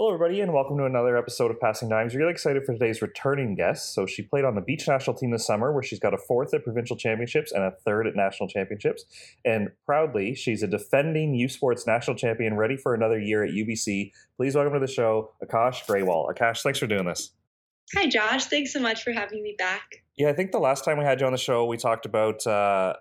Hello, everybody, and welcome to another episode of Passing Dimes. Really excited for today's returning guest. So, she played on the beach national team this summer, where she's got a fourth at provincial championships and a third at national championships. And proudly, she's a defending U Sports national champion, ready for another year at UBC. Please welcome to the show, Akash Grewal. Akash, thanks for doing this. Hi, Josh. Thanks so much for having me back. Yeah, I think the last time we had you on the show, we talked about uh,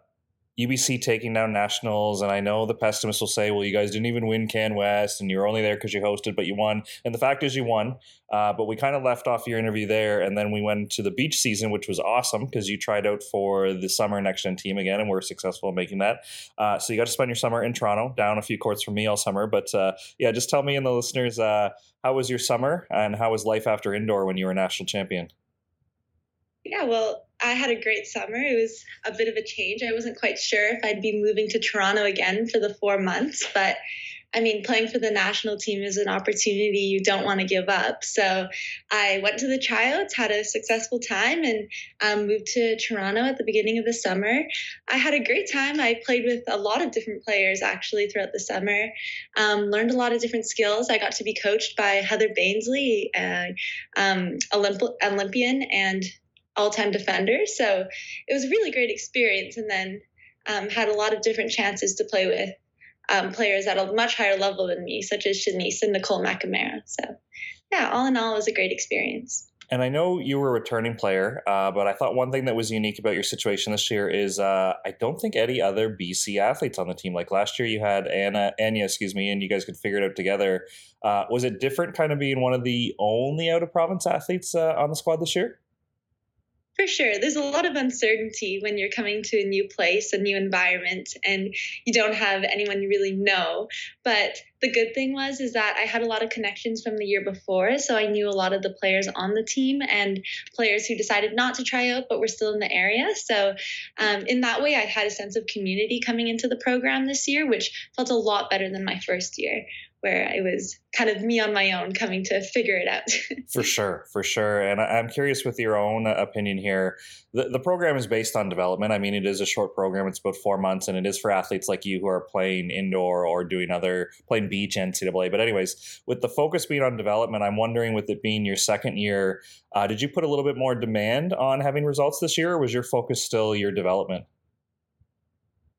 UBC taking down nationals, and I know the pessimists will say, "Well, you guys didn't even win Can West, and you're only there because you hosted, but you won." And the fact is, you won. Uh, but we kind of left off your interview there, and then we went to the beach season, which was awesome because you tried out for the summer next gen team again, and we were successful in making that. Uh, so you got to spend your summer in Toronto, down a few courts from me all summer. But uh, yeah, just tell me and the listeners, uh, how was your summer, and how was life after indoor when you were national champion? Yeah, well, I had a great summer. It was a bit of a change. I wasn't quite sure if I'd be moving to Toronto again for the four months, but I mean, playing for the national team is an opportunity you don't want to give up. So I went to the tryouts, had a successful time, and um, moved to Toronto at the beginning of the summer. I had a great time. I played with a lot of different players actually throughout the summer, um, learned a lot of different skills. I got to be coached by Heather Bansley, uh, um, Olymp- Olympian and all-time defender. So it was a really great experience, and then um, had a lot of different chances to play with um, players at a much higher level than me, such as Shanice and Nicole McNamara. So yeah, all in all, it was a great experience. And I know you were a returning player, uh, but I thought one thing that was unique about your situation this year is uh, I don't think any other BC athletes on the team. Like last year, you had Anna, Anya, excuse me, and you guys could figure it out together. Uh, was it different, kind of being one of the only out of province athletes uh, on the squad this year? For sure. There's a lot of uncertainty when you're coming to a new place, a new environment, and you don't have anyone you really know. But the good thing was is that I had a lot of connections from the year before, so I knew a lot of the players on the team and players who decided not to try out but were still in the area. So um, in that way, I had a sense of community coming into the program this year, which felt a lot better than my first year where it was kind of me on my own coming to figure it out. for sure, for sure. And I'm curious with your own opinion here. The, the program is based on development. I mean, it is a short program, it's about four months, and it is for athletes like you who are playing indoor or doing other, playing beach NCAA. But, anyways, with the focus being on development, I'm wondering with it being your second year, uh, did you put a little bit more demand on having results this year, or was your focus still your development?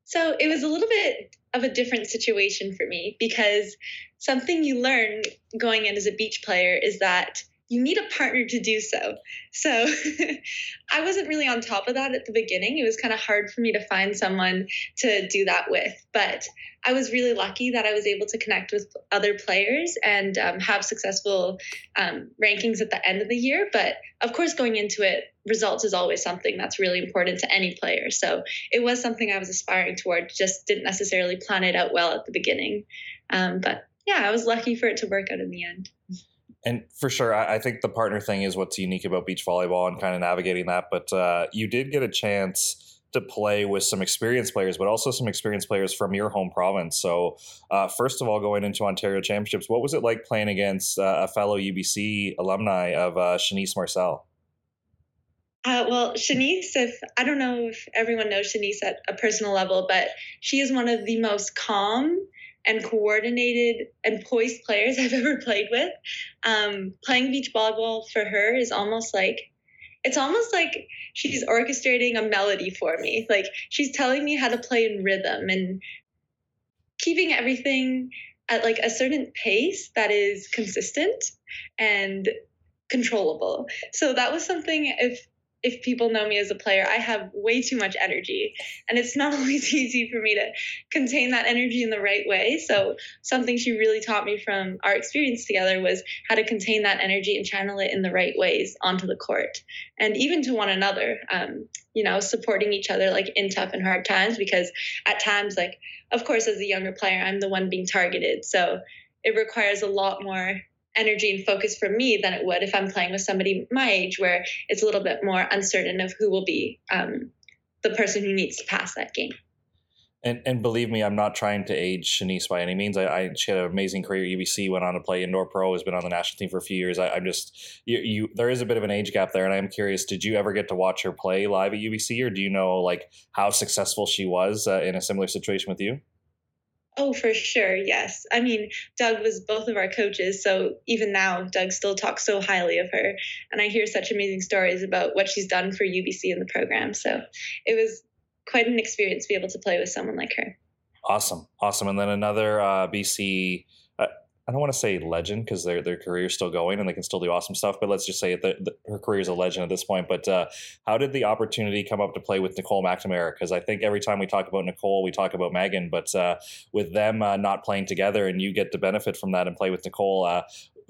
So it was a little bit of a different situation for me because something you learn going in as a beach player is that you need a partner to do so. So I wasn't really on top of that at the beginning. It was kind of hard for me to find someone to do that with. But I was really lucky that I was able to connect with other players and um, have successful um, rankings at the end of the year. But of course, going into it, results is always something that's really important to any player. So it was something I was aspiring toward, just didn't necessarily plan it out well at the beginning. Um, but yeah, I was lucky for it to work out in the end. And for sure, I, think the partner thing is what's unique about beach volleyball and kind of navigating that. But uh, you did get a chance to play with some experienced players, but also some experienced players from your home province. So, uh, first of all, going into Ontario Championships, what was it like playing against uh, a fellow UBC alumni of uh, Shanice Marcelle? Uh, well, Shanice, if I don't know if everyone knows Shanice at a personal level, but she is one of the most calm and coordinated and poised players I've ever played with. Um, playing beach volleyball for her is almost like it's almost like she's orchestrating a melody for me. Like she's telling me how to play in rhythm and keeping everything at like a certain pace that is consistent and controllable. So that was something if if people know me as a player, I have way too much energy. And it's not always easy for me to contain that energy in the right way. So, something she really taught me from our experience together was how to contain that energy and channel it in the right ways onto the court and even to one another, um, you know, supporting each other like in tough and hard times. Because at times, like, of course, as a younger player, I'm the one being targeted. So, it requires a lot more energy and focus for me than it would if I'm playing with somebody my age, where it's a little bit more uncertain of who will be um, the person who needs to pass that game. And and believe me, I'm not trying to age Shanice by any means. I, I she had an amazing career at UBC, went on to play indoor pro, has been on the national team for a few years. I, am just you, you. There is a bit of an age gap there, and I'm curious. Did you ever get to watch her play live at UBC, or do you know like how successful she was uh, in a similar situation with you? Oh, for sure. Yes. I mean, Doug was both of our coaches. So even now, Doug still talks so highly of her. And I hear such amazing stories about what she's done for UBC in the program. So it was quite an experience to be able to play with someone like her. Awesome. Awesome. And then another uh, BC I don't want to say legend because their their career is still going and they can still do awesome stuff. But let's just say that her career is a legend at this point. But uh, how did the opportunity come up to play with Nicole McNamara? Because I think every time we talk about Nicole, we talk about Megan. But uh, with them uh, not playing together and you get to benefit from that and play with Nicole, uh,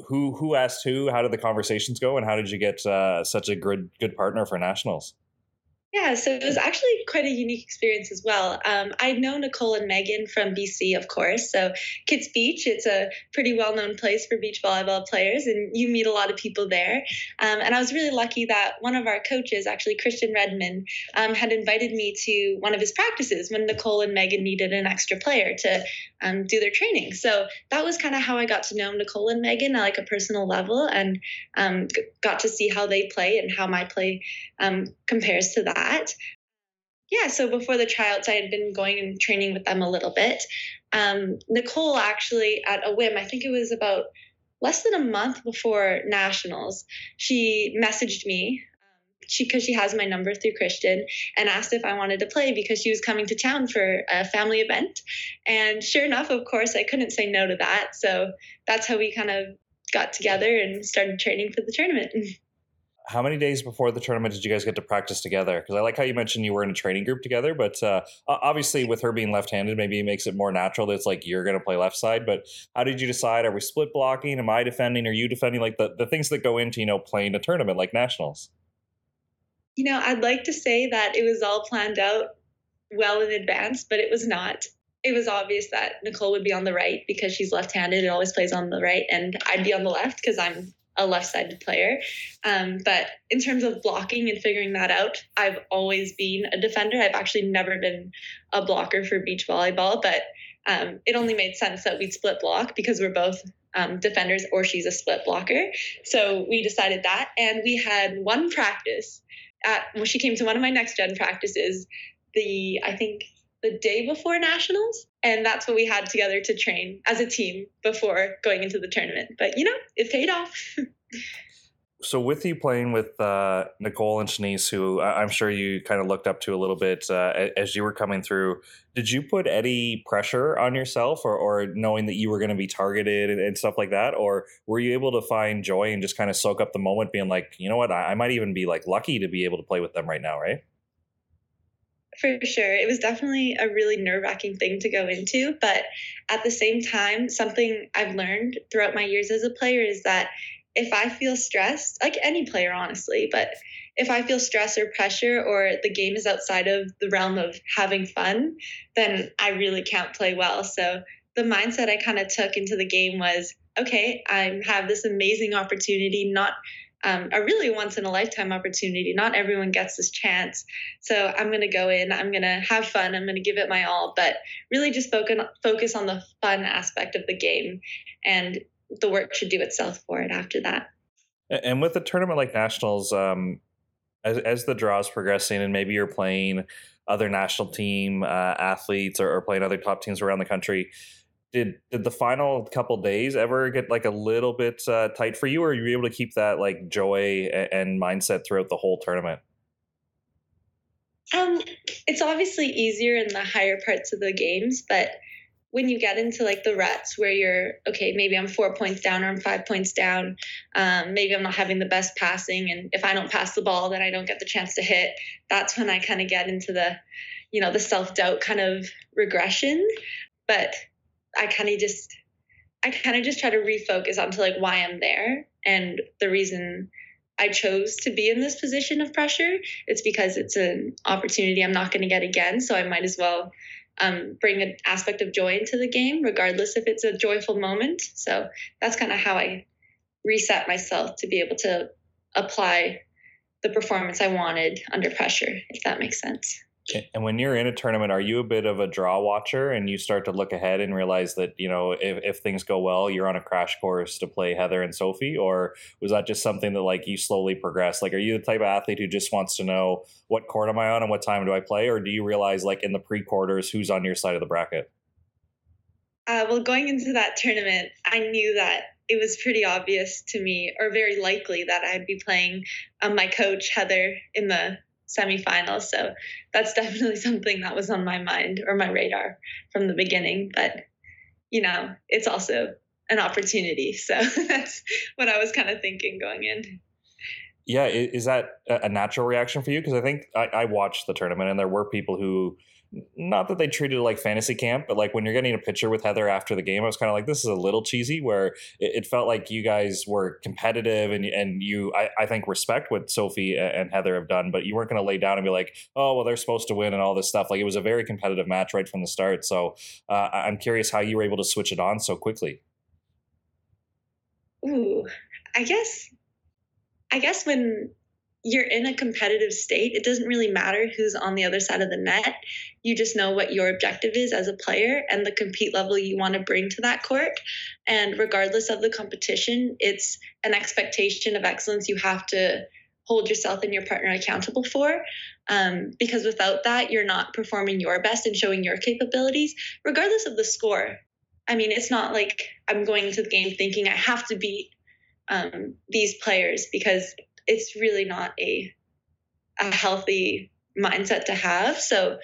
who who asked who? How did the conversations go? And how did you get uh, such a good good partner for nationals? Yeah, so it was actually quite a unique experience as well. Um, I know Nicole and Megan from BC, of course. So Kits Beach, it's a pretty well known place for beach volleyball players, and you meet a lot of people there. Um, and I was really lucky that one of our coaches, actually Christian Redmann, um, had invited me to one of his practices when Nicole and Megan needed an extra player to um, do their training. So that was kind of how I got to know Nicole and Megan at like a personal level and um, got to see how they play and how my play um, compares to that. Yeah, so before the tryouts, I had been going and training with them a little bit. Um, Nicole actually, at a whim, I think it was about less than a month before nationals, she messaged me she because she has my number through Christian and asked if I wanted to play because she was coming to town for a family event. And sure enough, of course, I couldn't say no to that. So that's how we kind of got together and started training for the tournament. how many days before the tournament did you guys get to practice together? Because I like how you mentioned you were in a training group together, but uh, obviously with her being left-handed, maybe it makes it more natural that it's like you're going to play left side. But how did you decide? Are we split blocking? Am I defending? Are you defending? Like the, the things that go into you know playing a tournament like nationals. You know, I'd like to say that it was all planned out well in advance, but it was not. It was obvious that Nicole would be on the right because she's left-handed and always plays on the right, and I'd be on the left because I'm a left-sided player. Um, but in terms of blocking and figuring that out, I've always been a defender. I've actually never been a blocker for beach volleyball, but um, it only made sense that we'd split block because we're both um, defenders or she's a split blocker. So we decided that, and we had one practice at when she came to one of my next gen practices. The I think the day before nationals and that's what we had together to train as a team before going into the tournament but you know it paid off so with you playing with uh, nicole and shanice who i'm sure you kind of looked up to a little bit uh, as you were coming through did you put any pressure on yourself or, or knowing that you were going to be targeted and, and, stuff like that or were you able to find joy and just kind of soak up the moment being like you know what I, I might even be like lucky to be able to play with them right now right for sure. It was definitely a really nerve wracking thing to go into. But at the same time, something I've learned throughout my years as a player is that if I feel stressed, like any player, honestly, but if I feel stress or pressure or the game is outside of the realm of having fun, then I really can't play well. So the mindset I kind of took into the game was okay, I have this amazing opportunity, not um, a really once in a lifetime opportunity. Not everyone gets this chance. So I'm going to go in, I'm going to have fun, I'm going to give it my all, but really just focus, focus on the fun aspect of the game. And the work should do itself for it after that. And with a tournament like Nationals, um, as, as the draw is progressing and maybe you're playing other national team uh, athletes or, or playing other top teams around the country, did did the final couple days ever get like a little bit uh, tight for you, or were you able to keep that like joy and mindset throughout the whole tournament? Um, it's obviously easier in the higher parts of the games, but when you get into like the ruts where you're okay, maybe I'm four points down or I'm five points down, um, maybe I'm not having the best passing, and if I don't pass the ball, then I don't get the chance to hit. That's when I kind of get into the, you know, the self doubt kind of regression. But I kind of just I kind of just try to refocus onto like why I'm there and the reason I chose to be in this position of pressure. It's because it's an opportunity I'm not going to get again, so I might as well um, bring an aspect of joy into the game, regardless if it's a joyful moment. So that's kind of how I reset myself to be able to apply the performance I wanted under pressure, if that makes sense. And when you're in a tournament, are you a bit of a draw watcher and you start to look ahead and realize that, you know, if, if things go well, you're on a crash course to play Heather and Sophie? Or was that just something that like you slowly progress? Like, are you the type of athlete who just wants to know what court am I on and what time do I play? Or do you realize like in the pre quarters who's on your side of the bracket? Uh, well, going into that tournament, I knew that it was pretty obvious to me, or very likely, that I'd be playing um, my coach, Heather, in the semifinals. So that's definitely something that was on my mind or my radar from the beginning. But, you know, it's also an opportunity. So that's what I was kind of thinking going in. Yeah, is that a natural reaction for you? Because I think I, I watched the tournament and there were people who not that they treated it like fantasy camp, but like when you're getting a picture with Heather after the game, I was kind of like, this is a little cheesy. Where it, it, felt like you guys were competitive and and you, I, I think, respect what Sophie and Heather have done, but you weren't going to lay down and be like, oh well, they're supposed to win and all this stuff. Like it was a very competitive match right from the start. So uh, I'm curious how you were able to switch it on so quickly. Ooh, I guess, I guess when you're in a competitive state, it doesn't really matter who's on the other side of the net. You just know what your objective is as a player and the compete level you want to bring to that court. And regardless of the competition, it's an expectation of excellence you have to hold yourself and your partner accountable for. Um, because without that, you're not performing your best and showing your capabilities, regardless of the score. I mean, it's not like I'm going into the game thinking I have to beat um, these players because it's really not a a healthy mindset to have. So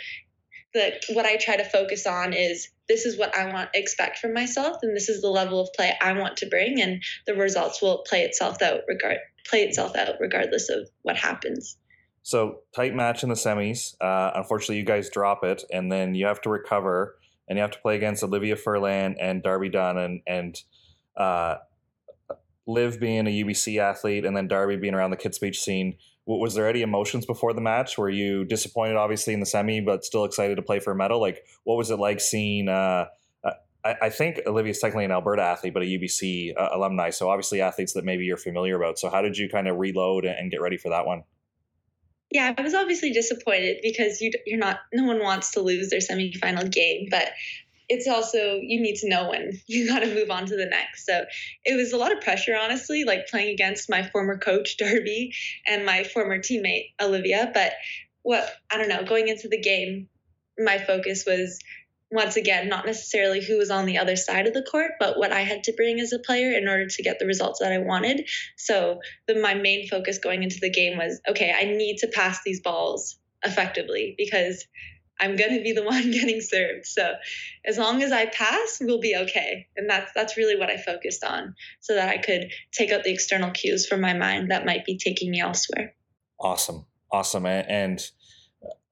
the what I try to focus on is this is what I want expect from myself and this is the level of play I want to bring and the results will play itself out regard play itself out regardless of what happens. So tight match in the semis. Uh, unfortunately, you guys drop it, and then you have to recover, and you have to play against Olivia Furlan and Darby Dunn, and and uh, Liv being a UBC athlete and then Darby being around the Kits Beach scene, was there any emotions before the match? Were you disappointed, obviously, in the semi, but still excited to play for a medal? Like, what was it like seeing? Uh I, I, think Olivia's technically an Alberta athlete, but a UBC uh, alumni, so obviously athletes that maybe you're familiar about. So, how did you kind of reload and get ready for that one? Yeah, I was obviously disappointed because you, you're not. No one wants to lose their semifinal game, but it's also you need to know when you got to move on to the next. So it was a lot of pressure, honestly, like playing against my former coach Darby and my former teammate Olivia. But what I don't know, going into the game, my focus was once again not necessarily who was on the other side of the court, but what I had to bring as a player in order to get the results that I wanted. So the, my main focus going into the game was okay, I need to pass these balls effectively because I'm going to be the one getting served. So as long as I pass, we'll be okay. And that's that's really what I focused on so that I could take out the external cues from my mind that might be taking me elsewhere. Awesome. Awesome. And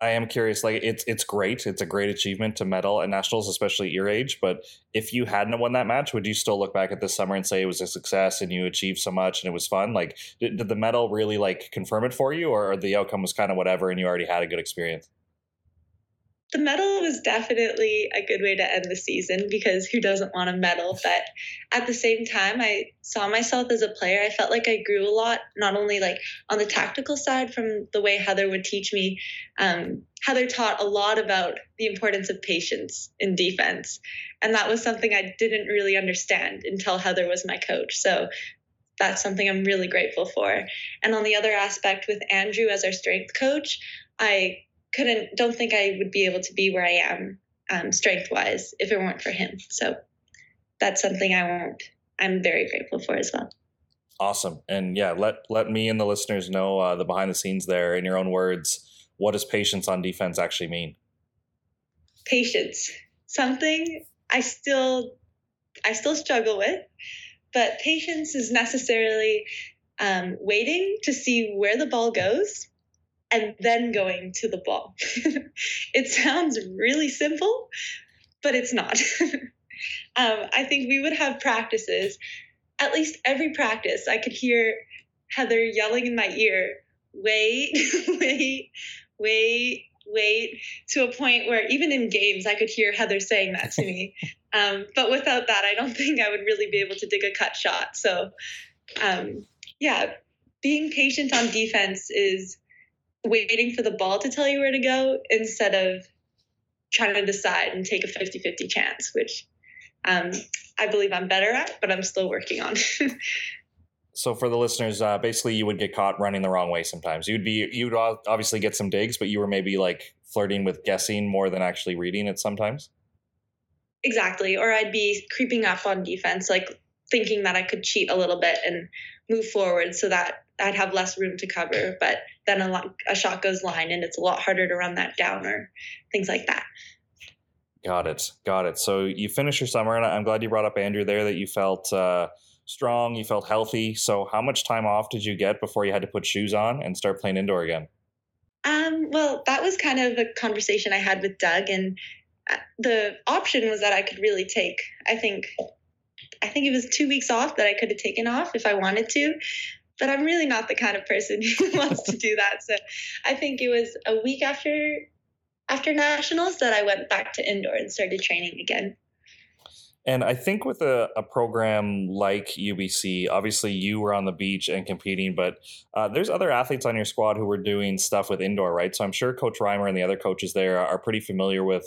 I am curious like it's it's great. It's a great achievement to medal at nationals especially your age, but if you hadn't won that match, would you still look back at this summer and say it was a success and you achieved so much and it was fun? Like did, did the medal really like confirm it for you or the outcome was kind of whatever and you already had a good experience? The medal was definitely a good way to end the season because who doesn't want a medal? But at the same time, I saw myself as a player. I felt like I grew a lot, not only like on the tactical side from the way Heather would teach me. Um, Heather taught a lot about the importance of patience in defense. And that was something I didn't really understand until Heather was my coach. So that's something I'm really grateful for. And on the other aspect, with Andrew as our strength coach, I couldn't don't think I would be able to be where I am um, strength wise if it weren't for him. So that's something I won't. I'm very grateful for as well. Awesome, and yeah, let let me and the listeners know uh, the behind the scenes there in your own words. What does patience on defense actually mean? Patience, something I still I still struggle with, but patience is necessarily um, waiting to see where the ball goes and then going to the ball. it sounds really simple, but it's not. um, I think we would have practices, at least every practice, I could hear Heather yelling in my ear, wait, wait, wait, wait, to a point where even in games, I could hear Heather saying that to me. Um, but without that, I don't think I would really be able to dig a cut shot. So, um, yeah, being patient on defense is waiting for the ball to tell you where to go instead of trying to decide and take a 50 50 chance, which um, I believe I'm better at, but I'm still working on. so for the listeners, uh, basically you would get caught running the wrong way sometimes. You'd be you'd obviously get some digs, but you were maybe like flirting with guessing more than actually reading it sometimes. exactly. Or I'd be creeping up on defense, like thinking that I could cheat a little bit and move forward so that I'd have less room to cover. But then a, a shot goes line and it's a lot harder to run that down or things like that. Got it. Got it. So you finished your summer, and I'm glad you brought up Andrew there that you felt uh, strong, you felt healthy. So how much time off did you get before you had to put shoes on and start playing indoor again? Um, well, that was kind of a conversation I had with Doug, and uh, the option was that I could really take. I think, I think it was two weeks off that I could have taken off if I wanted to, but I'm really not the kind of person who wants to do that. So I think it was a week after after nationals that I went back to indoor and started training again. And I think with a, a program like UBC, obviously you were on the beach and competing, but uh, there's other athletes on your squad who were doing stuff with indoor, right? So I'm sure Coach Reimer and the other coaches there are pretty familiar with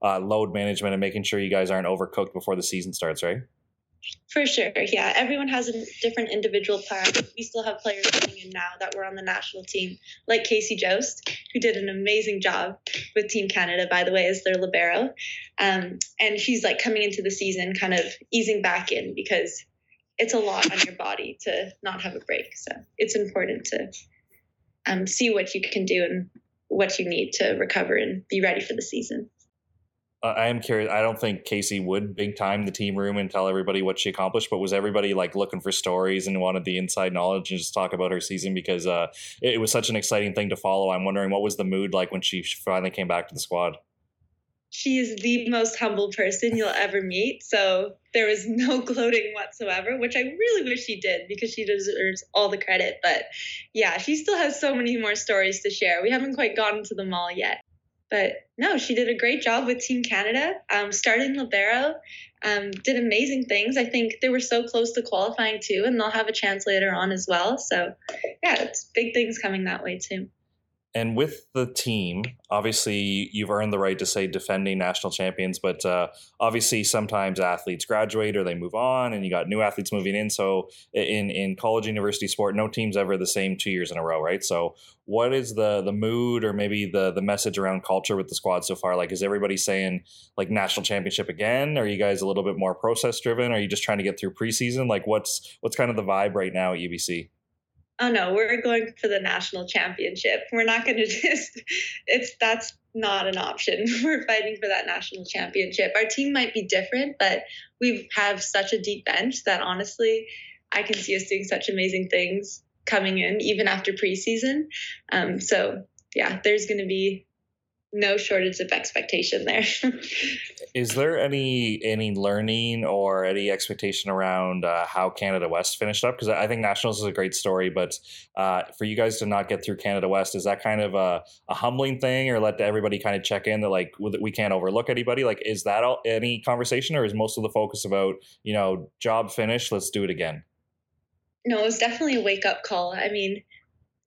uh, load management and making sure you guys aren't overcooked before the season starts, right? For sure, yeah. Everyone has a different individual plan. We still have players coming in now that were on the national team, like Casey Jost, who did an amazing job with Team Canada, by the way, as their libero. Um, and she's like coming into the season, kind of easing back in because it's a lot on your body to not have a break. So it's important to um, see what you can do and what you need to recover and be ready for the season. I am curious. I don't think Casey would big time the team room and tell everybody what she accomplished, but was everybody like looking for stories and wanted the inside knowledge and just talk about her season because uh, it, it was such an exciting thing to follow. I'm wondering what was the mood like when she finally came back to the squad. She is the most humble person you'll ever meet. So there was no gloating whatsoever, which I really wish she did because she deserves all the credit. But yeah, she still has so many more stories to share. We haven't quite gotten to them all yet. But no, she did a great job with Team Canada. Um, started in libero, um, did amazing things. I think they were so close to qualifying too, and they'll have a chance later on as well. So yeah, it's big things coming that way too. And with the team, obviously you've earned the right to say defending national champions, but uh, obviously sometimes athletes graduate or they move on, and you got new athletes moving in. So in in college university sport, no team's ever the same two years in a row, right? So what is the the mood or maybe the the message around culture with the squad so far? Like, is everybody saying like national championship again? Are you guys a little bit more process driven? Are you just trying to get through preseason? Like, what's what's kind of the vibe right now at UBC? Oh no, we're going for the national championship. We're not going to just, it's, that's not an option. We're fighting for that national championship. Our team might be different, but we have such a deep bench that honestly, I can see us doing such amazing things coming in even after preseason. Um, so yeah, there's going to be no shortage of expectation there. is there any any learning or any expectation around uh, how Canada West finished up? Because I think Nationals is a great story, but uh, for you guys to not get through Canada West, is that kind of a, a humbling thing, or let everybody kind of check in that like we can't overlook anybody? Like, is that all, any conversation, or is most of the focus about you know job finished? Let's do it again. No, it was definitely a wake up call. I mean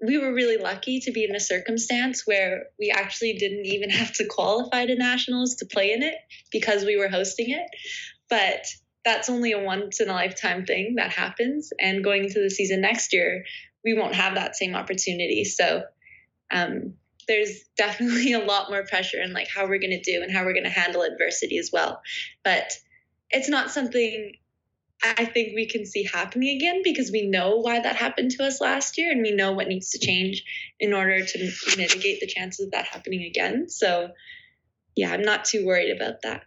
we were really lucky to be in a circumstance where we actually didn't even have to qualify to nationals to play in it because we were hosting it. But that's only a once in a lifetime thing that happens. And going into the season next year, we won't have that same opportunity. So um, there's definitely a lot more pressure in like how we're going to do and how we're going to handle adversity as well. But it's not something I think we can see happening again because we know why that happened to us last year and we know what needs to change in order to mitigate the chances of that happening again. So, yeah, I'm not too worried about that.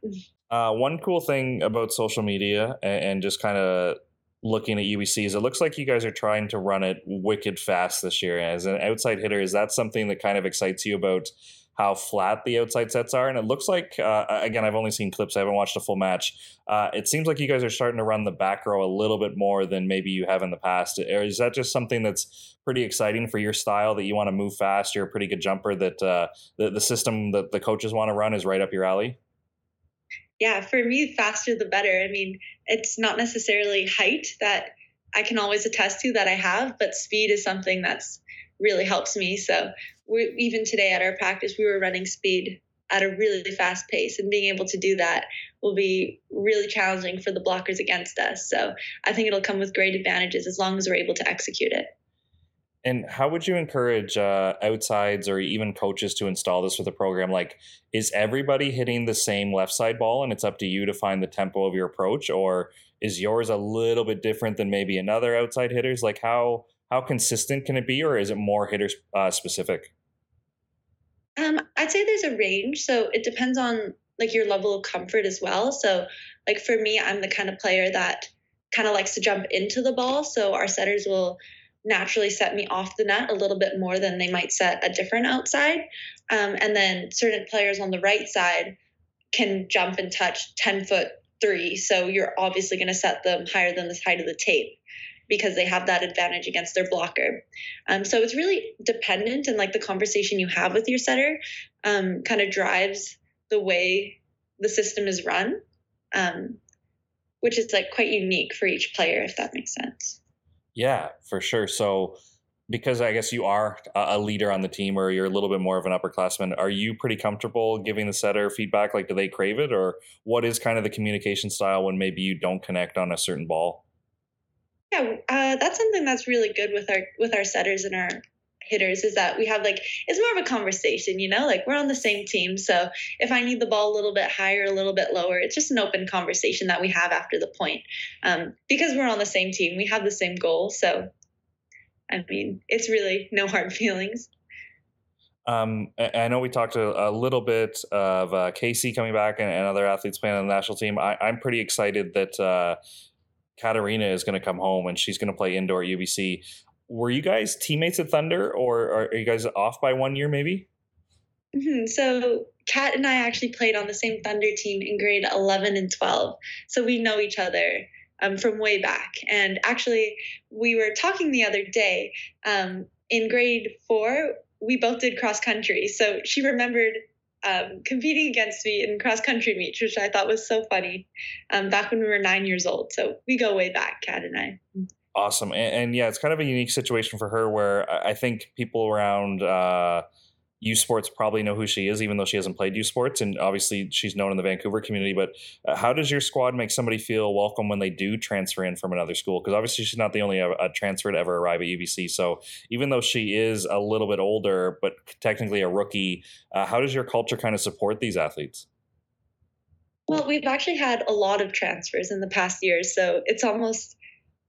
Uh, one cool thing about social media and, just kind of looking at UBC is it looks like you guys are trying to run it wicked fast this year. As an outside hitter, is that something that kind of excites you about how flat the outside sets are. And it looks like, uh, again, I've only seen clips, I haven't watched a full match. Uh, it seems like you guys are starting to run the back row a little bit more than maybe you have in the past. Or is that just something that's pretty exciting for your style that you want to move fast? You're a pretty good jumper that uh, the, the system that the coaches want to run is right up your alley? Yeah, for me, faster the better. I mean, it's not necessarily height that I can always attest to that I have, but speed is something that's really helps me. So we, even today at our practice, we were running speed at a really fast pace, and being able to do that will be really challenging for the blockers against us. So I think it'll come with great advantages as long as we're able to execute it. And how would you encourage uh, outsides or even coaches to install this with a program? Like, is everybody hitting the same left side ball and it's up to you to find the tempo of your approach? Or is yours a little bit different than maybe another outside hitters? Like, how how consistent can it be, or is it more hitter uh, specific? Um, I'd say there's a range. So it depends on like your level of comfort as well. So, like for me, I'm the kind of player that kind of likes to jump into the ball. So our setters will naturally set me off the net a little bit more than they might set a different outside. Um, and then certain players on the right side can jump and touch 10 foot three. So you're obviously going to set them higher than the height of the tape because they have that advantage against their blocker. Um, so it's really dependent and like the conversation you have with your setter um, kind of drives the way the system is run, um, which is like quite unique for each player, if that makes sense. Yeah, for sure. So, because I guess you are a leader on the team or you're a little bit more of an upperclassman, are you pretty comfortable giving the setter feedback? Like, do they crave it? Or what is kind of the communication style when maybe you don't connect on a certain ball? Yeah, uh, that's something that's really good with our with our setters and our hitters is that we have like it's more of a conversation you know? Like we're on the same team so if i need the ball a little bit higher a little bit lower it's just an open conversation that we have after the point. Um, because we're on the same team we have the same goal so i mean it's really no hard feelings. Um, I know we talked a, a little bit of uh, Casey coming back and, and, other athletes playing on the national team. I, am pretty excited that uh, Katarina is going to come home and she's going to play indoor UBC were you guys teammates at Thunder, or are you guys off by one year, maybe? Mm-hmm. So Kat and I actually played on the same Thunder team in grade 11 and 12, so we know each other um, from way back. And actually, we were talking the other day. Um, in grade four, we both did cross country, so she remembered um, competing against me in cross country meets, which I thought was so funny. Um, back when we were nine years old, so we go way back, Kat and I. Awesome, and, and, yeah, it's kind of a unique situation for her where I think people around uh, U Sports probably know who she is, even though she hasn't played U Sports, and obviously she's known in the Vancouver community. But uh, how does your squad make somebody feel welcome when they do transfer in from another school? Because obviously she's not the only uh, transfer to ever arrive at UBC. So even though she is a little bit older, but technically a rookie, uh, how does your culture kind of support these athletes? Well, we've actually had a lot of transfers in the past years, so it's almost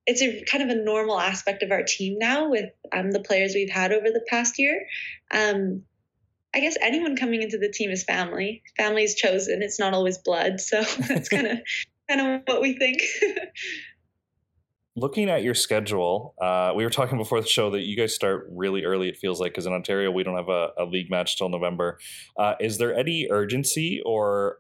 it's a kind of a normal aspect of our team now with um, the players we've had over the past year. Um, I guess anyone coming into the team is family. Family is chosen. It's not always blood, so that's kind of kind of what we think. Looking at your schedule, uh, we were talking before the show that you guys start really early. It feels like because in Ontario we don't have a, a league match till November. Uh, is there any urgency, or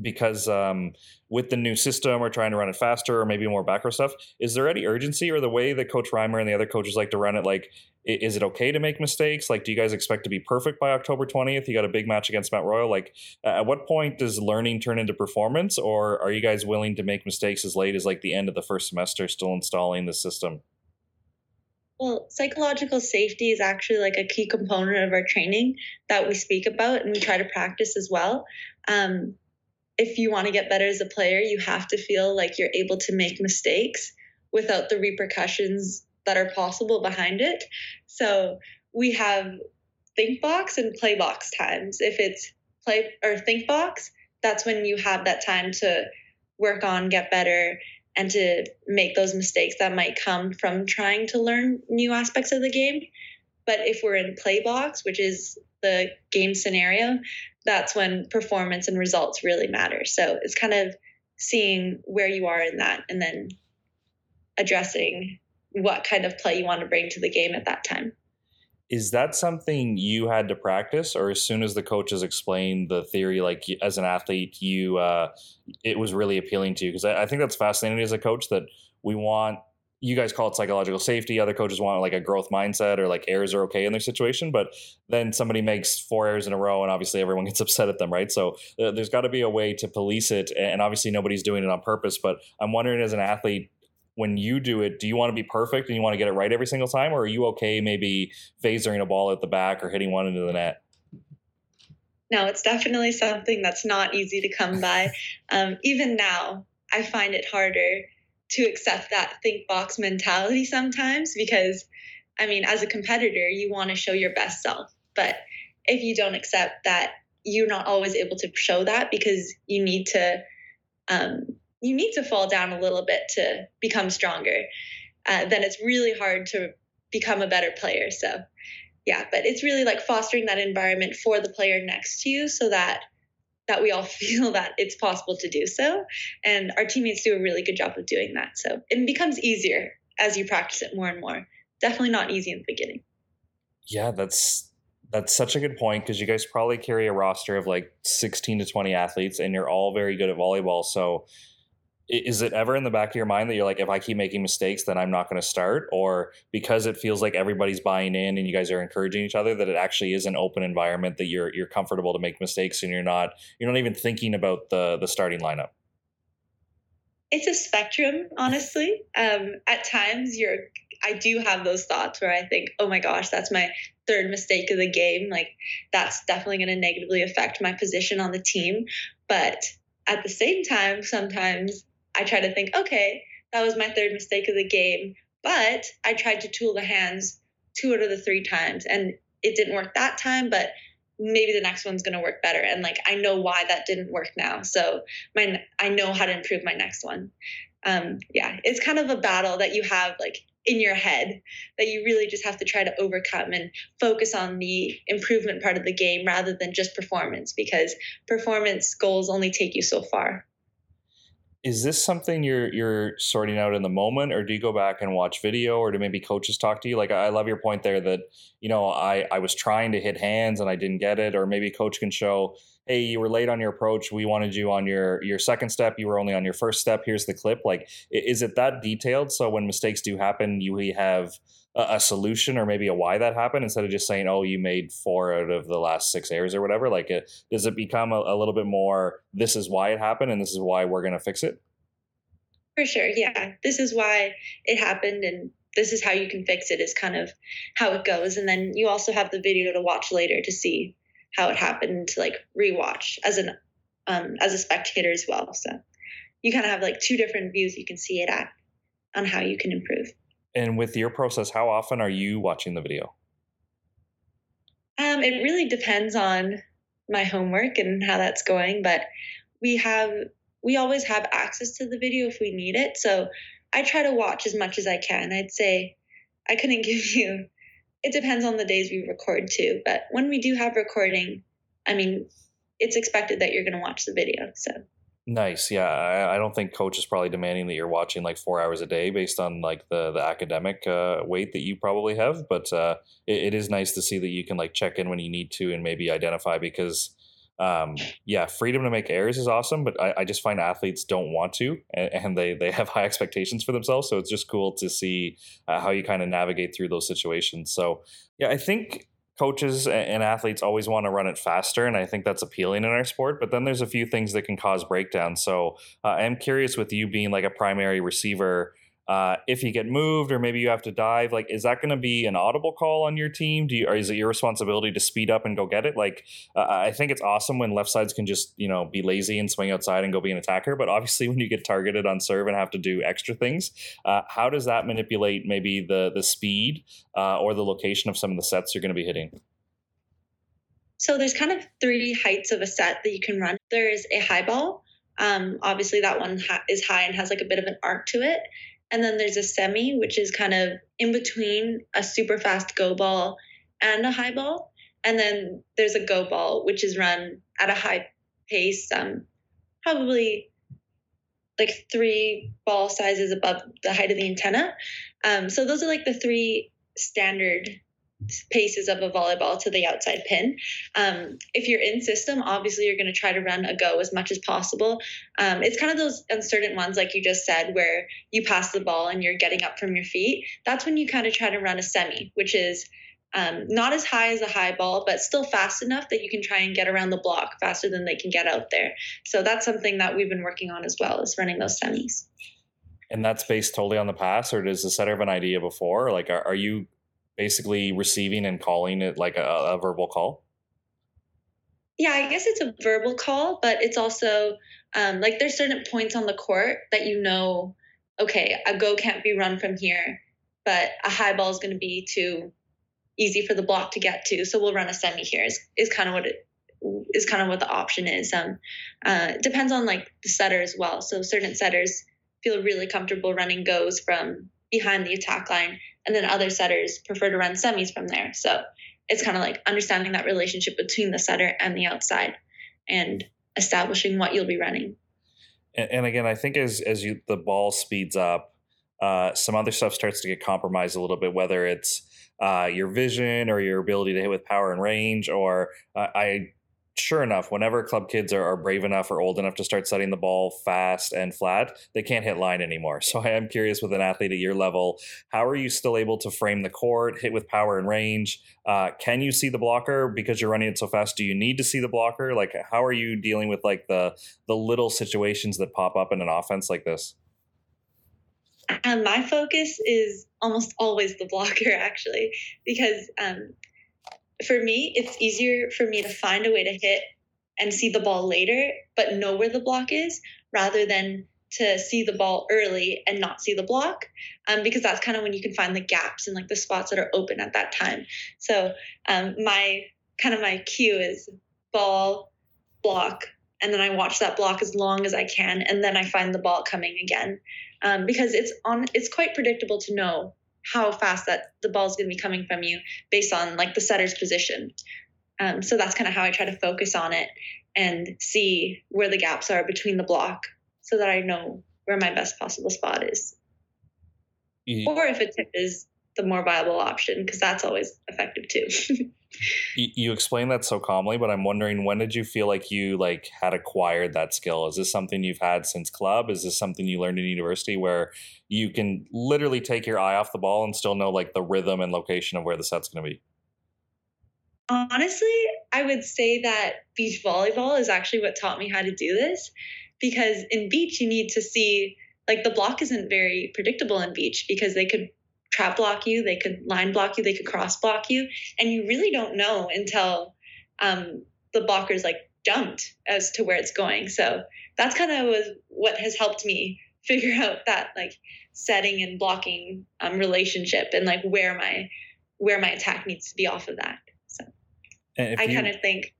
because um, with the new system we're trying to run it faster or maybe more backrow stuff is there any urgency or the way that coach reimer and the other coaches like to run it like is it okay to make mistakes? Like do you guys expect to be perfect by october 20th you got a big match against mount royal. Like at what point does learning turn into performance or are you guys willing to make mistakes as late as like the end of the first semester still installing the system? Well, psychological safety is actually like a key component of our training that we speak about and we try to practice as well. Um, if you want to get better as a player, you have to feel like you're able to make mistakes without the repercussions that are possible behind it. So we have think box and play box times. If it's play or think box, that's when you have that time to work on, get better, and to make those mistakes that might come from trying to learn new aspects of the game. But if we're in play box, which is the game scenario, that's when performance and results really matter. So it's kind of seeing where you are in that and then addressing what kind of play you want to bring to the game at that time. Is that something you had to practice, or as soon as the coaches explained the theory, like as an athlete, you uh, it was really appealing to you? Because I, I think that's fascinating as a coach that we want you guys call it psychological safety. Other coaches want like a growth mindset or like errors are okay in their situation. But then somebody makes four errors in a row, and obviously everyone gets upset at them, right? So uh, there's got to be a way to police it. And obviously nobody's doing it on purpose. But I'm wondering, as an athlete, when you do it, do you want to be perfect and you want to get it right every single time, or are you okay maybe phasing a ball at the back or hitting one into the net? No, it's definitely something that's not easy to come by. Um, even now, I find it harder to accept that think box mentality sometimes because I mean, as a competitor, you want to show your best self. But if you don't accept that you're not always able to show that because you need to um, you need to fall down a little bit to become stronger uh, then it's really hard to become a better player so yeah but it's really like fostering that environment for the player next to you so that that we all feel that it's possible to do so. And our teammates do a really good job of doing that. So it becomes easier as you practice it more and more. Definitely not easy in the beginning. Yeah that's that's such a good point because you guys probably carry a roster of like 16 to 20 athletes and you're all very good at volleyball. So is it ever in the back of your mind that you're like, if I keep making mistakes, then I'm not going to start? Or because it feels like everybody's buying in and you guys are encouraging each other, that it actually is an open environment that you're you're comfortable to make mistakes and you're not you're not even thinking about the the starting lineup? It's a spectrum, honestly. Um, at times, you're I do have those thoughts where I think, oh my gosh, that's my third mistake of the game. Like that's definitely going to negatively affect my position on the team. But at the same time, sometimes I try to think, okay, that was my third mistake of the game. But I tried to tool the hands two out of the three times and it didn't work that time, but maybe the next one's going to work better and like i know why that didn't work now so my i know how to improve my next one um yeah it's kind of a battle that you have like in your head that you really just have to try to overcome and focus on the improvement part of the game rather than just performance because performance goals only take you so far is this something you're you're sorting out in the moment or do you go back and watch video or do maybe coaches talk to you? Like i love your point there that you know i i was trying to hit hands and i didn't get it or maybe coach can show hey you were late on your approach. We wanted you on your your second step. You were only on your first step. Here's the clip. Like is it that detailed? So when mistakes do happen you have a, solution or maybe a why that happened instead of just saying oh you made four out of the last six errors or whatever like it, does it become a, a little bit more this is why it happened and this is why we're going to fix it for sure yeah this is why it happened and this is how you can fix it is kind of how it goes and then you also have the video to watch later to see how it happened to like rewatch as an um, as a spectator as well. So you kind of have like two different views you can see it at on how you can improve. And with your process, how often are you watching the video? Um, it really depends on my homework and how that's going, but we have we always have access to the video if we need it. So I try to watch as much as I can. I'd say I couldn't give you it depends on the days we record too. But when we do have recording, I mean, it's expected that you're going to watch the video. So nice. Yeah, I, I, don't think coach is probably demanding that you're watching like four hours a day based on like the the academic uh, weight that you probably have. But uh, it, it is nice to see that you can like check in when you need to and maybe identify because um, yeah, freedom to make errors is awesome, but I, I just find athletes don't want to, and, and, they they have high expectations for themselves. So it's just cool to see uh, how you kind of navigate through those situations. So yeah, I think coaches and athletes always want to run it faster, and I think that's appealing in our sport. But then there's a few things that can cause breakdown So uh, I'm curious with you being like a primary receiver uh, if you get moved or maybe you have to dive, like is that going to be an audible call on your team? Do you, or is it your responsibility to speed up and go get it? Like uh, I think it's awesome when left sides can just you know be lazy and swing outside and go be an attacker. But obviously when you get targeted on serve and have to do extra things, uh, how does that manipulate maybe the the speed uh, or the location of some of the sets you're going to be hitting? So there's kind of three heights of a set that you can run. There is a high ball. Um, obviously that one ha- is high and has like a bit of an arc to it. And then there's a semi, which is kind of in between a super fast go ball and a high ball. And then there's a go ball, which is run at a high pace, um, probably like three ball sizes above the height of the antenna. Um, so those are like the three standard paces of a volleyball to the outside pin. Um, if you're in system, obviously you're going to try to run a go as much as possible. Um, it's kind of those uncertain ones, like you just said, where you pass the ball and you're getting up from your feet. That's when you kind of try to run a semi, which is um, not as high as a high ball, but still fast enough that you can try and get around the block faster than they can get out there. So that's something that we've been working on as well, is running those semis. And that's based totally on the pass, or does the setter have an idea before? Like, are, are you basically receiving and calling it like a, a verbal call? Yeah, I guess it's a verbal call, but it's also um, like there's certain points on the court that you know, okay, a go can't be run from here. but a high ball is going to be too easy for the block to get to. So we'll run a semi here. Is, is kind of what it is kind of what the option is. Um, uh, depends on like the setter as well. So certain setters feel really comfortable running goes from behind the attack line, and then other setters prefer to run semis from there. So it's kind of like understanding that relationship between the setter and the outside, and establishing what you'll be running. And, and again, I think as as you the ball speeds up, uh, some other stuff starts to get compromised a little bit, whether it's uh, your vision or your ability to hit with power and range, or uh, I sure enough, whenever club kids are, are, brave enough or old enough to start setting the ball fast and flat, they can't hit line anymore. So I am curious with an athlete at your level, how are you still able to frame the court, hit with power and range? Uh, can you see the blocker because you're running it so fast? Do you need to see the blocker? Like, how are you dealing with like the the little situations that pop up in an offense like this? Um, my focus is almost always the blocker, actually, because um, for me, it's easier for me to find a way to hit and see the ball later, but know where the block is rather than to see the ball early and not see the block um, because that's kind of when you can find the gaps and like the spots that are open at that time. So um, my kind of my cue is ball block and then i watch that block as long as i can and then i find the ball coming again um, because it's on it's quite predictable to know how fast that the ball is going to be coming from you based on like the setter's position. Um, so that's kind of how I try to focus on it and see where the gaps are between the block so that I know where my best possible spot is. Yeah. Or if a tip is the more viable option, because that's always effective too. you explain that so calmly, but I'm wondering when did you feel like you like had acquired that skill? Is this something you've had since club? Is this something you learned in university where you can literally take your eye off the ball and still know like the rhythm and location of where the set's going to be? Honestly, I would say that beach volleyball is actually what taught me how to do this because in beach you need to see like the block isn't very predictable in beach because they could trap block you, they could line block you, they could cross block you, and you really don't know until um, the blocker's like jumped as to where it's going. So that's kind of was what has helped me figure out that like setting and blocking um, relationship and like where my where my attack needs to be off of that. So I kind of think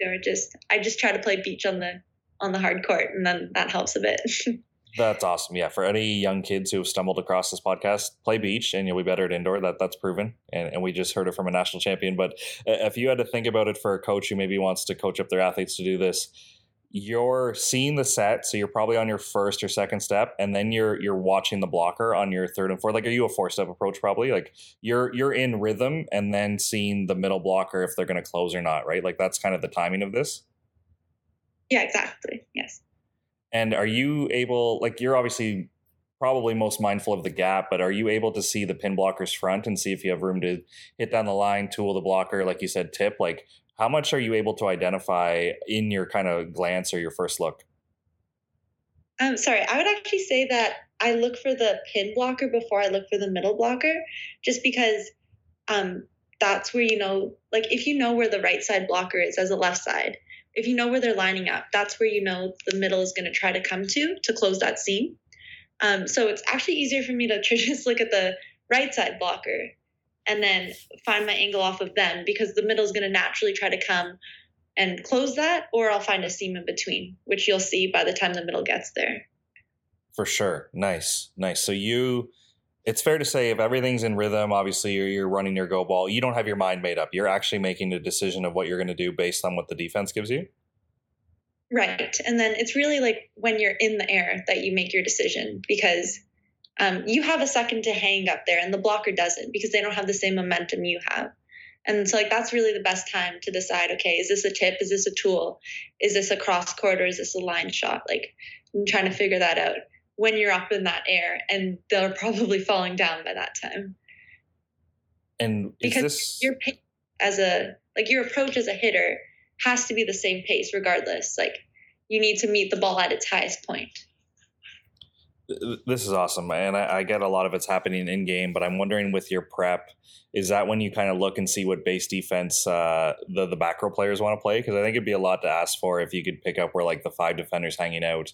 they're just I just try to play beach on the on the hard court and then that helps a bit. That's awesome. Yeah, for any young kids who have stumbled across this podcast, play beach and you'll be better at indoor. That that's proven, and, and we just heard it from a national champion. But uh, if you had to think about it for a coach who maybe wants to coach up their athletes to do this, you're seeing the set, so you're probably on your first or second step, and then you're you're watching the blocker on your third and fourth. Like, are you a four step approach? Probably. Like you're you're in rhythm, and then seeing the middle blocker if they're going to close or not. Right. Like that's kind of the timing of this. Yeah. Exactly. Yes. And are you able, like, you're obviously probably most mindful of the gap, but are you able to see the pin blocker's front and see if you have room to hit down the line, tool the blocker, like you said, tip? Like, how much are you able to identify in your kind of glance or your first look? Um, sorry, I would actually say that I look for the pin blocker before I look for the middle blocker, just because um, that's where you know, like, if you know where the right side blocker is as a left side, if you know where they're lining up, that's where you know the middle is going to try to come to to close that seam. Um, so it's actually easier for me to just look at the right side blocker and then find my angle off of them because the middle is going to naturally try to come and close that, or I'll find a seam in between, which you'll see by the time the middle gets there. For sure. Nice. Nice. So you it's fair to say if everything's in rhythm, obviously you're, you're, running your go ball, you don't have your mind made up. You're actually making a decision of what you're going to do based on what the defense gives you. Right. And then it's really like when you're in the air that you make your decision because um, you have a second to hang up there and the blocker doesn't because they don't have the same momentum you have. And so, like, that's really the best time to decide okay, is this a tip? Is this a tool? Is this a cross court or is this a line shot? Like, I'm trying to figure that out when you're up in that air and they're probably falling down by that time. And because this... your pace as a like your approach as a hitter has to be the same pace regardless. Like you need to meet the ball at its highest point. This is awesome, and I, I get a lot of it's happening in game. But I'm wondering, with your prep, is that when you kind of look and see what base defense uh, the the back row players want to play? Because I think it'd be a lot to ask for if you could pick up where like the five defenders hanging out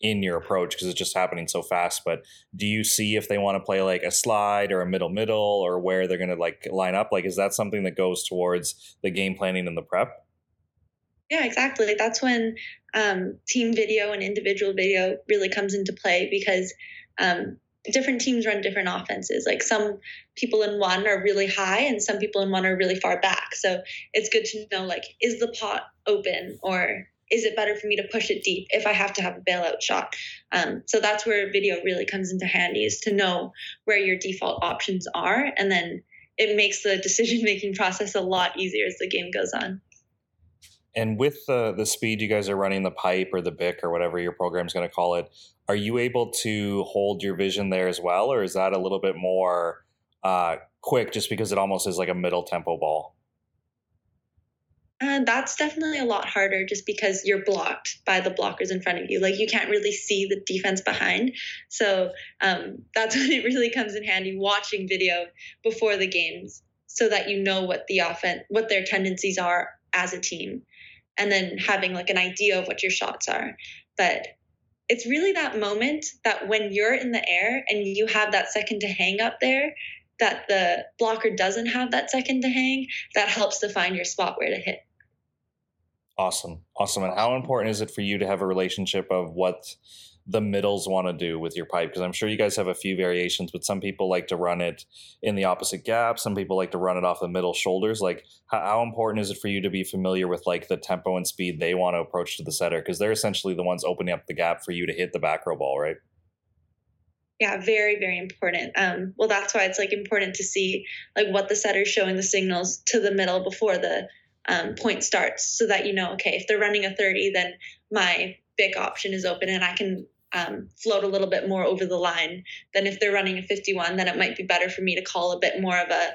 in your approach because it's just happening so fast. But do you see if they want to play like a slide or a middle middle or where they're going to like line up? Like, is that something that goes towards the game planning and the prep? Yeah, exactly. That's when um, team video and individual video really comes into play because um, different teams run different offenses. Like some people in one are really high and some people in one are really far back. So it's good to know like, is the pot open or is it better for me to push it deep if I have to have a bailout shot? Um, so that's where video really comes into handy is to know where your default options are. And then it makes the decision making process a lot easier as the game goes on. And with the the speed you guys are running the pipe or the BIC or whatever your program's going to call it, are you able to hold your vision there as well, or is that a little bit more uh, quick just because it almost is like a middle tempo ball? Uh, that's definitely a lot harder just because you're blocked by the blockers in front of you. Like you can't really see the defense behind. So um, that's when it really comes in handy watching video before the games so that you know what the offense, what their tendencies are as a team, and then having like an idea of what your shots are. But it's really that moment that when you're in the air and you have that second to hang up there, that the blocker doesn't have that second to hang, that helps define your spot where to hit. Awesome. Awesome. And how important is it for you to have a relationship of what the middles want to do with your pipe? Because I'm sure you guys have a few variations, but some people like to run it in the opposite gap. Some people like to run it off the middle shoulders. Like, how, how important is it for you to be familiar with like the tempo and speed they want to approach to the setter? Because they're essentially the ones opening up the gap for you to hit the back row ball, right? yeah very very important um, well that's why it's like important to see like what the setter's showing the signals to the middle before the um, point starts so that you know, okay, if they're running a 30, then my BIC option is open and I can um, float a little bit more over the line than if they're running a 51, then it might be better for me to call a bit more of a,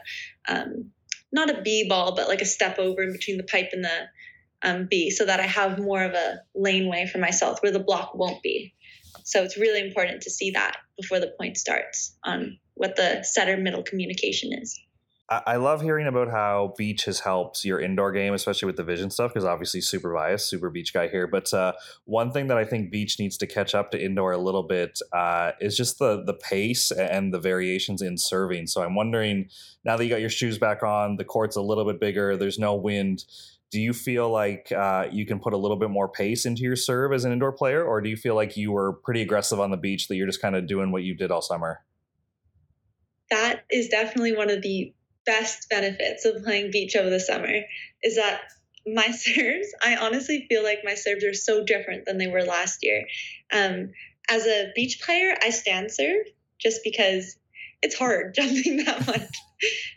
um, not a B ball, but like a step over in between the pipe and the um, B so that I have more of a laneway for myself where the block won't be. So it's really important to see that before the point starts on what the setter middle communication is. I love hearing about how beach has helped your indoor game, especially with the vision stuff, because obviously super biased, super beach guy here. But uh, one thing that I think beach needs to catch up to indoor a little bit uh, is just the the pace and the variations in serving. So I'm wondering now that you got your shoes back on, the court's a little bit bigger, there's no wind. Do you feel like uh, you can put a little bit more pace into your serve as an indoor player, or do you feel like you were pretty aggressive on the beach that you're just kind of doing what you did all summer? That is definitely one of the best benefits of playing beach over the summer is that my serves, I honestly feel like my serves are so different than they were last year. Um, as a beach player, I stand serve just because it's hard jumping that much.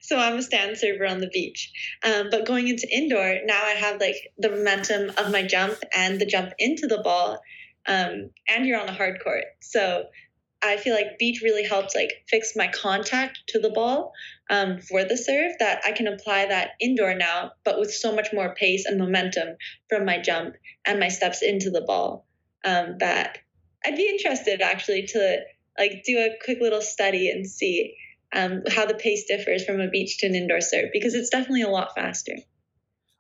so I'm a stand server on the beach. Um, but going into indoor, now I have like the momentum of my jump and the jump into the ball. Um, and you're on a hard court. So I feel like beach really helps like fix my contact to the ball um, for the serve that I can apply that indoor now, but with so much more pace and momentum from my jump and my steps into the ball. Um, that I'd be interested actually to like do a quick little study and see um, how the pace differs from a beach to an indoor serve because it's definitely a lot faster.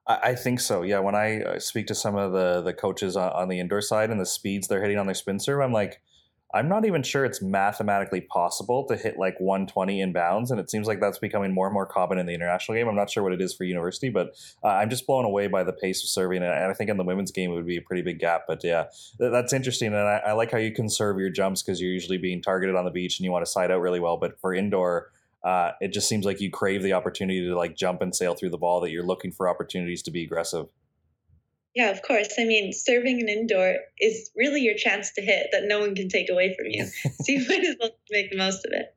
I think so. Yeah, when I uh, speak to some of the the coaches on the indoor side and the speeds they're hitting on their spin serve, I'm like, I'm not even sure it's mathematically possible to hit like 120 in bounds, and it seems like that's becoming more and more common in the international game. I'm not sure what it is for university, but uh, I'm just blown away by the pace of serving, and I think in the women's game it would be a pretty big gap. But yeah, th- that's interesting, and I, I, like how you conserve your jumps because you're usually being targeted on the beach and you want to side out really well. But for indoor, uh, it just seems like you crave the opportunity to like jump and sail through the ball. That you're looking for opportunities to be aggressive. Yeah, of course. I mean, serving an indoor is really your chance to hit that no one can take away from you. so you might as well make the most of it.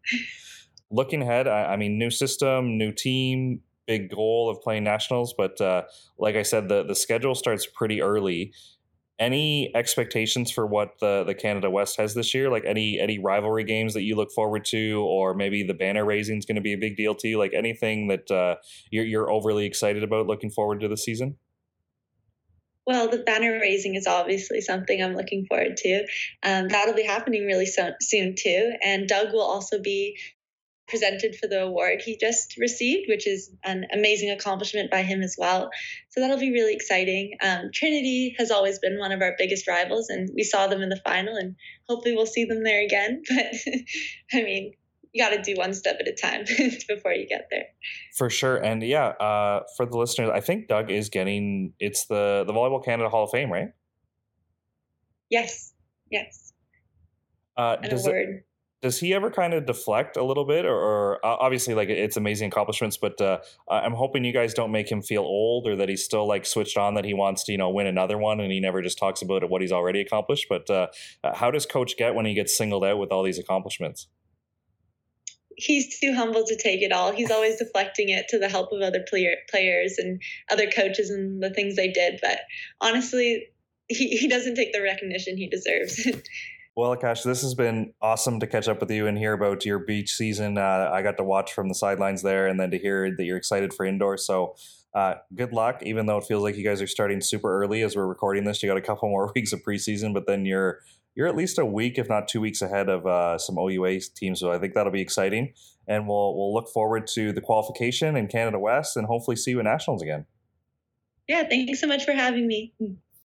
Looking ahead, I, I mean, new system, new team, big goal of playing nationals. But uh, like I said, the the schedule starts pretty early. Any expectations for what the the Canada West has this year? Like any any rivalry games that you look forward to, or maybe the banner raising is going to be a big deal to you? Like anything that uh, you're you're overly excited about looking forward to the season? Well, the banner raising is obviously something I'm looking forward to. Um, that'll be happening really so- soon too. And Doug will also be presented for the award he just received, which is an amazing accomplishment by him as well. So that'll be really exciting. Um, Trinity has always been one of our biggest rivals, and we saw them in the final, and hopefully we'll see them there again. But I mean, you got to do one step at a time before you get there. For sure, and yeah, uh, for the listeners, I think Doug is getting it's the the Volleyball Canada Hall of Fame, right? Yes. Yes. Uh, does it, does he ever kind of deflect a little bit, or, or uh, obviously like it's amazing accomplishments, but uh, I'm hoping you guys don't make him feel old or that he's still like switched on that he wants to you know win another one and he never just talks about what he's already accomplished. But uh, how does Coach get when he gets singled out with all these accomplishments? He's too humble to take it all. He's always deflecting it to the help of other player, players and other coaches and the things they did. But honestly, he, he doesn't take the recognition he deserves. Well, Akash, this has been awesome to catch up with you and hear about your beach season. Uh, I got to watch from the sidelines there and then to hear that you're excited for indoor. So, uh, good luck, even though it feels like you guys are starting super early as we're recording this. You got a couple more weeks of preseason, but then you're you're at least a week, if not two weeks ahead of uh, some OUA teams. So I think that'll be exciting, and we'll we'll look forward to the qualification in Canada West, and hopefully see you at nationals again. yeah, thanks so much for having me.